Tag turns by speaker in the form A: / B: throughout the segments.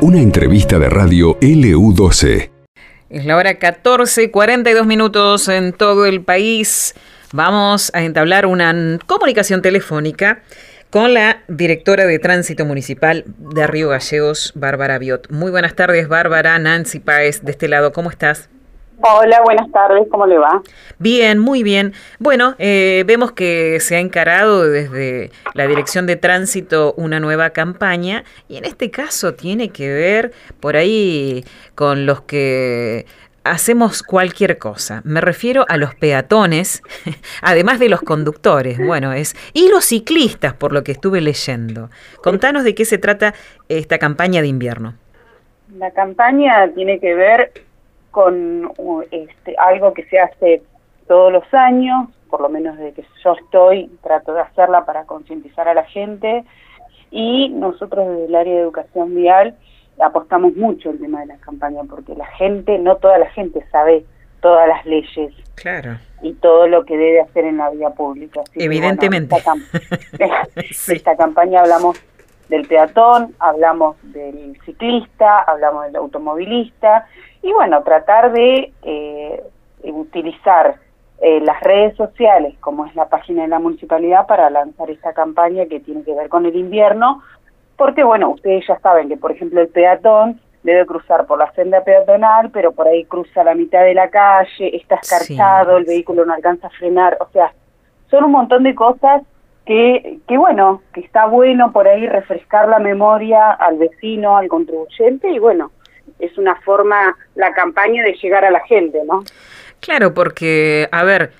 A: Una entrevista de radio LU12.
B: Es la hora 14, 42 minutos en todo el país. Vamos a entablar una comunicación telefónica con la directora de Tránsito Municipal de Río Gallegos, Bárbara Biot. Muy buenas tardes, Bárbara. Nancy Páez, de este lado, ¿cómo estás?
C: Hola, buenas tardes, ¿cómo le va?
B: Bien, muy bien. Bueno, eh, vemos que se ha encarado desde la Dirección de Tránsito una nueva campaña y en este caso tiene que ver por ahí con los que hacemos cualquier cosa. Me refiero a los peatones, además de los conductores, bueno, es y los ciclistas, por lo que estuve leyendo. Contanos de qué se trata esta campaña de invierno.
C: La campaña tiene que ver con este, algo que se hace todos los años, por lo menos desde que yo estoy, trato de hacerla para concientizar a la gente y nosotros desde el área de educación vial apostamos mucho el tema de la campaña porque la gente, no toda la gente sabe todas las leyes
B: claro.
C: y todo lo que debe hacer en la vía pública.
B: Evidentemente.
C: esta, campaña hablamos del peatón, hablamos del ciclista, hablamos del automovilista y bueno, tratar de eh, utilizar eh, las redes sociales, como es la página de la municipalidad, para lanzar esta campaña que tiene que ver con el invierno, porque bueno, ustedes ya saben que por ejemplo el peatón debe cruzar por la senda peatonal, pero por ahí cruza la mitad de la calle, está escarchado, el vehículo no alcanza a frenar, o sea, son un montón de cosas que, que bueno, que está bueno por ahí refrescar la memoria al vecino, al contribuyente y bueno, es una forma, la campaña de llegar a la gente, ¿no?
B: Claro, porque, a ver,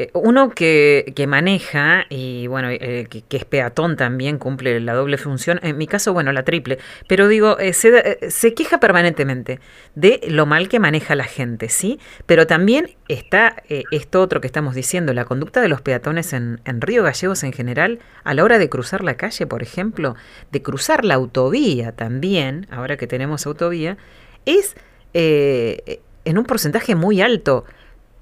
B: eh, uno que, que, maneja y bueno, eh, que, es peatón también cumple la doble función, en mi caso, bueno, la triple, pero digo, eh, se, se, queja permanentemente de lo mal que maneja la gente, ¿sí? Pero también está esto otro que estamos diciendo, la conducta de los peatones en, en Río Gallegos en general, a la hora de cruzar la calle, por ejemplo, de cruzar la autovía también, ahora que tenemos autovía, es en un porcentaje muy alto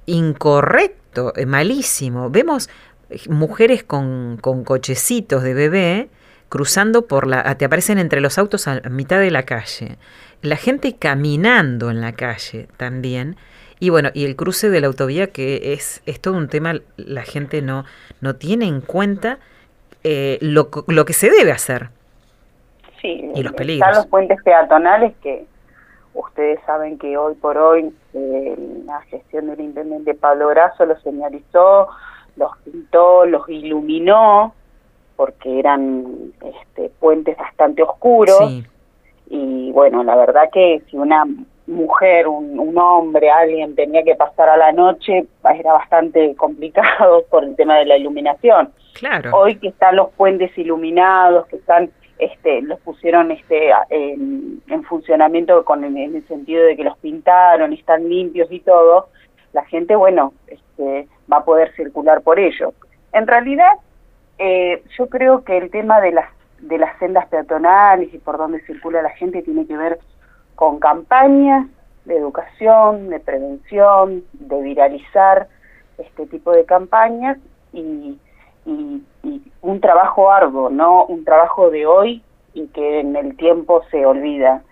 B: incorrecto, eh, malísimo. Vemos eh, mujeres con, con cochecitos de bebé cruzando por la... Ah, te aparecen entre los autos a mitad de la calle. La gente caminando en la calle también. Y bueno, y el cruce de la autovía que es, es todo un tema, la gente no, no tiene en cuenta eh, lo, lo que se debe hacer.
C: Sí, y los peligros. Están los puentes peatonales que Ustedes saben que hoy por hoy eh, la gestión del intendente Pablo Grasso los señalizó, los pintó, los iluminó, porque eran este, puentes bastante oscuros. Y bueno, la verdad que si una mujer, un, un, hombre, alguien tenía que pasar a la noche, era bastante complicado por el tema de la iluminación.
B: Claro.
C: Hoy que están los puentes iluminados, que están este, los pusieron este, en, funcionamiento con en el sentido de que los pintaron, están limpios y todo, la gente, bueno, este, va a poder circular por ellos. En realidad, eh, yo creo que el tema de las, de las sendas peatonales y por dónde circula la gente tiene que ver con campañas de educación, de prevención, de viralizar este tipo de campañas y y, un trabajo arduo, no un trabajo de hoy y que en el tiempo se olvida.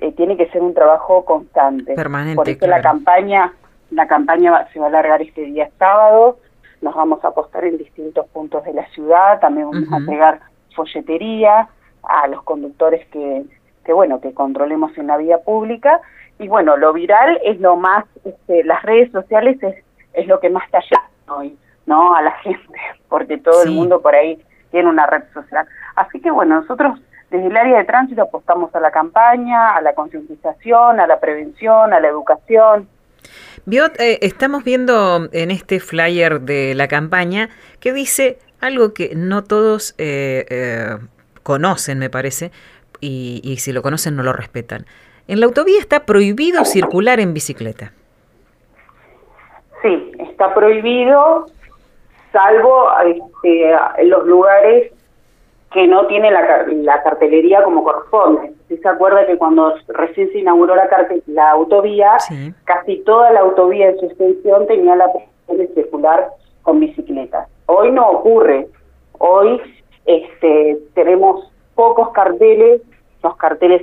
C: Eh, tiene que ser un trabajo constante.
B: Permanente.
C: Por eso la campaña, la campaña se va a alargar este día sábado. Nos vamos a apostar en distintos puntos de la ciudad. También vamos a pegar folletería a los conductores que, que bueno que controlemos en la vía pública. Y bueno, lo viral es lo más, este, las redes sociales es, es lo que más está hoy. ¿no? A la gente, porque todo el mundo por ahí tiene una red social. Así que bueno, nosotros desde el área de tránsito apostamos a la campaña, a la concientización, a la prevención, a la educación.
B: Biot, eh, estamos viendo en este flyer de la campaña que dice algo que no todos eh, eh, conocen, me parece, y, y si lo conocen no lo respetan. En la autovía está prohibido circular en bicicleta.
C: Sí, está prohibido salvo este, los lugares que no tiene la, la cartelería como corresponde. ¿Sí se acuerda que cuando recién se inauguró la, la autovía, casi toda la autovía en su extensión tenía la posibilidad de circular con bicicletas? Hoy no ocurre. Hoy este, tenemos pocos carteles, los carteles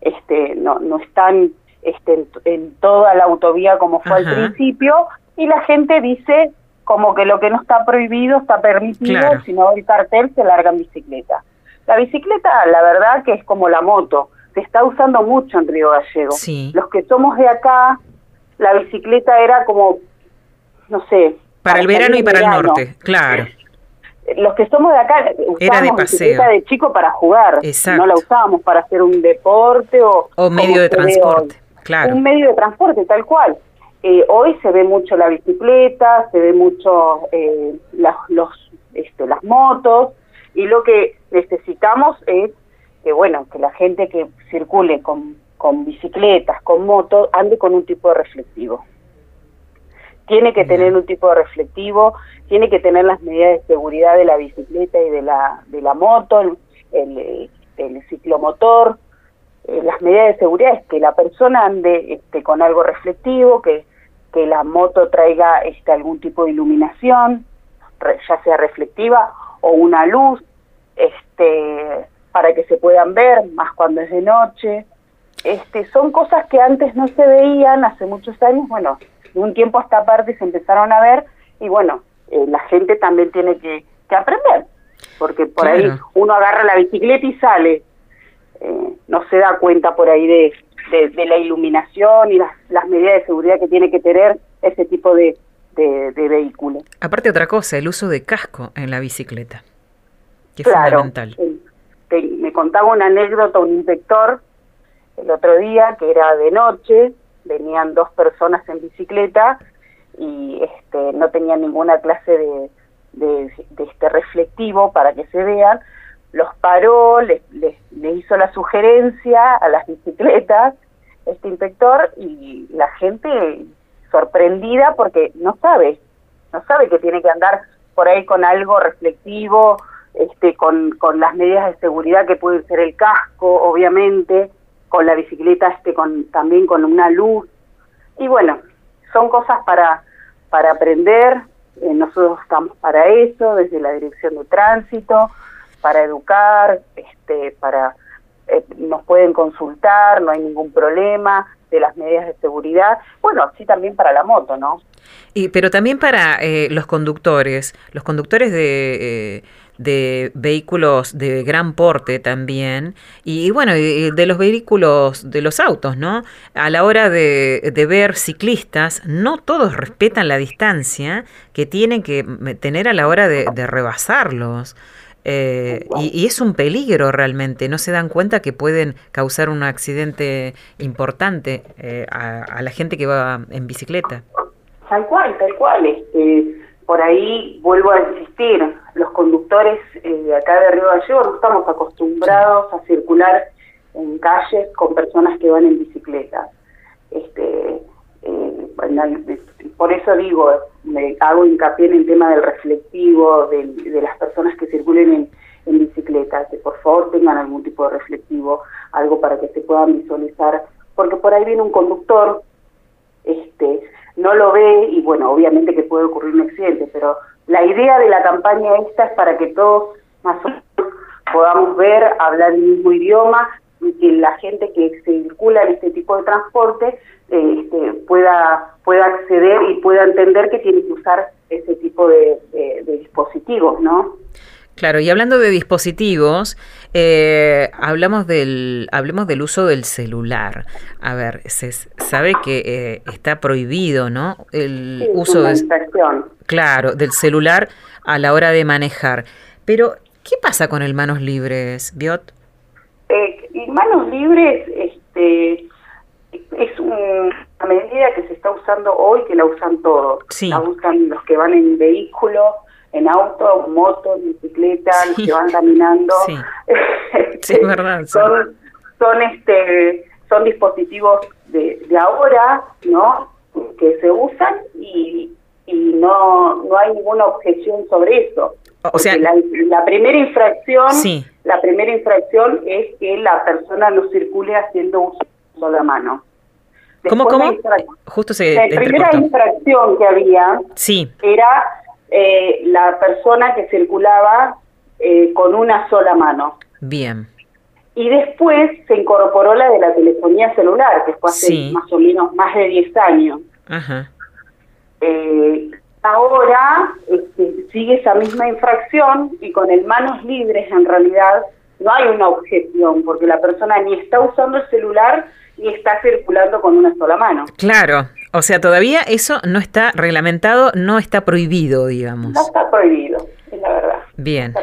C: este, no, no están este, en, toda la autovía como fue al principio, y la gente dice como que lo que no está prohibido está permitido, si no el cartel se larga en bicicleta. La bicicleta, la verdad que es como la moto, se está usando mucho en Río Gallego. Los que somos de acá, la bicicleta era como, no sé...
B: Para, el verano y para el norte, claro.
C: Los que somos de acá usábamos bicicleta de chico para jugar, no la usábamos para hacer un deporte o...
B: O medio de transporte, claro.
C: Un medio de transporte, tal cual. Eh, hoy se ve mucho la bicicleta, se ve mucho eh, las, los, este, las motos, y lo que necesitamos es que, bueno, que la gente que circule con, con bicicletas, con motos, ande con un tipo de reflectivo. Tiene que tener un tipo de reflectivo, tiene que tener las medidas de seguridad de la bicicleta y de la, de la moto, el, el, ciclomotor. Eh, las medidas de seguridad es que la persona ande este, con algo reflectivo, que, que la moto traiga este, algún tipo de iluminación, ya sea reflectiva o una luz este, para que se puedan ver, más cuando es de noche. Este, son cosas que antes no se veían hace muchos años, bueno, de un tiempo a esta parte se empezaron a ver y bueno, eh, la gente también tiene que, aprender, porque por ahí uno agarra la bicicleta y sale, eh, no se da cuenta por ahí de, de, la iluminación y las, las medidas de seguridad que tiene que tener ese tipo de, de, de vehículo.
B: Aparte otra cosa, el uso de casco en la bicicleta claro,
C: me contaba una anécdota un inspector el otro día que era de noche, venían dos personas en bicicleta y este, no tenían ninguna clase de, de, este reflectivo para que se vean, los paró, les, les, hizo la sugerencia a las bicicletas, este inspector, y la gente sorprendida porque no sabe, no sabe que tiene que andar por ahí con algo reflectivo este, con, con las medidas de seguridad que puede ser el casco, obviamente, con la bicicleta este, con, también con una luz. Y bueno, son cosas para, para aprender, eh, nosotros estamos para eso, desde la dirección de tránsito, para educar, este, para eh, nos pueden consultar, no hay ningún problema de las medidas de seguridad, bueno, así también para la moto, ¿no?
B: Y, pero también para eh, los conductores, los conductores de de vehículos de gran porte también y, bueno, de los vehículos de los autos, ¿no? A la hora de, de, ver ciclistas, no todos respetan la distancia que tienen que tener a la hora de, rebasarlos. Eh, y, es un peligro realmente, no se dan cuenta que pueden causar un accidente importante eh, a, a, la gente que va en bicicleta.
C: Tal cual, tal cual. Este, por ahí vuelvo a insistir, los conductores eh, acá de Río Gallego no estamos acostumbrados a circular en calles con personas que van en bicicleta. Este, eh, por eso digo, me hago hincapié en el tema del reflectivo, de, de las personas que circulen en, en bicicleta, que por favor tengan algún tipo de reflectivo, algo para que se puedan visualizar, porque por ahí viene un conductor este, no lo ve y bueno, obviamente que puede ocurrir un accidente, pero la idea de la campaña esta es para que todos más o menos podamos ver, hablar el mismo idioma que la gente que circula en este tipo de transporte eh, este, pueda, pueda acceder y pueda entender que tiene que usar ese tipo de, de dispositivos, ¿no?
B: Claro, y hablando de dispositivos, eh, hablamos del, hablemos del uso del celular. A ver, se sabe que eh, está prohibido, ¿no? El uso de, claro, del celular a la hora de manejar. Pero, ¿qué pasa con el manos libres, Biot?
C: Eh, manos libres, este, es una medida que se está usando hoy, que la usan todos. La usan los que van en vehículo en auto, moto, bicicleta, los que van caminando.
B: Sí, verdad.
C: son, son, este, son dispositivos de, de ahora, ¿no? Que se usan y, y no, no hay ninguna objeción sobre eso.
B: O sea,
C: la, la, primera infracción, la primera infracción es que la persona no circule haciendo uso de sola mano.
B: ¿Cómo, cómo? Justo se
C: La primera infracción que había
B: sí.
C: era eh, la persona que circulaba eh, con una sola mano.
B: Bien.
C: Y después se incorporó la de la telefonía celular, que fue hace más o menos más de 10 años. Ajá. Eh, ahora este, sigue esa misma infracción y con el manos libres en realidad no hay una objeción, porque la persona ni está usando el celular ni está circulando con una sola mano.
B: Claro, o sea, todavía eso no está reglamentado, no está prohibido, digamos.
C: No está prohibido, es la verdad.
B: Bien,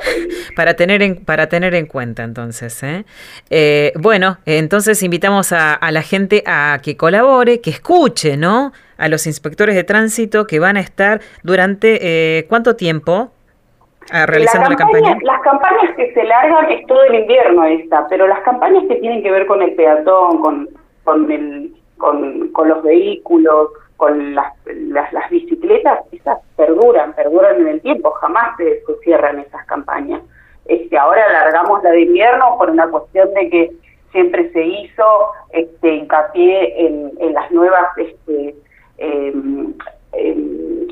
B: para tener en, para tener en cuenta entonces. ¿eh? Eh, bueno, entonces invitamos a, la gente a que colabore, que escuche, ¿no? A los inspectores de tránsito que van a estar durante eh, cuánto tiempo realizando la campaña,
C: Las campañas que se largan es todo el invierno esta, pero las campañas que tienen que ver con el peatón, con, con, el, con, con los vehículos, con las, las, bicicletas, esas perduran, perduran en el tiempo, jamás se, cierran esas campañas. Este, ahora alargamos la de invierno por una cuestión de que siempre se hizo este, hincapié en, en las nuevas, este, em,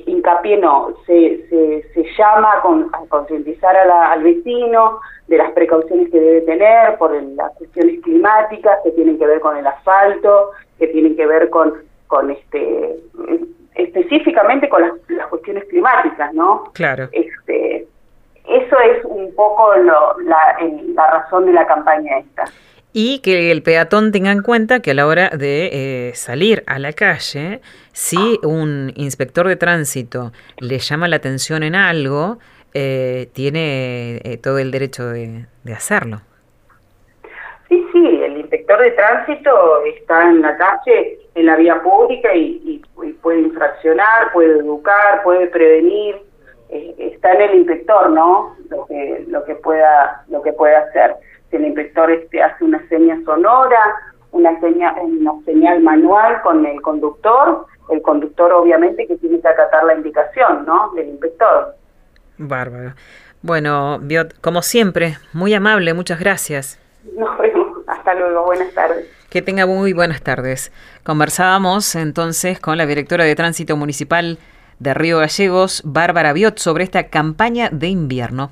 C: hincapié no, se, se, se llama a concientizar al vecino de las precauciones que debe tener por las cuestiones climáticas que tienen que ver con el asfalto, que tienen que ver con con este específicamente con las, cuestiones climáticas, ¿no?
B: Claro.
C: Este, eso es un poco la, la razón de la campaña esta.
B: Y que el peatón tenga en cuenta que a la hora de eh, salir a la calle, si un inspector de tránsito le llama la atención en algo, eh, tiene eh, todo el derecho de, hacerlo.
C: Sí, sí, el inspector de tránsito está en la calle en la vía pública y, puede infraccionar, puede educar, puede prevenir. Eh, está en el inspector, ¿no? Lo que lo que pueda lo que pueda hacer. El inspector este hace una seña sonora, una señal una señal manual con el conductor, el conductor obviamente que tiene que acatar la indicación, ¿no? Del inspector.
B: Bárbaro. Bueno, Biot, como siempre, muy amable, muchas gracias.
C: Nos vemos. Hasta luego. Buenas tardes.
B: Que tenga muy buenas tardes. Conversábamos entonces con la directora de Tránsito Municipal de Río Gallegos, Bárbara Biot, sobre esta campaña de invierno.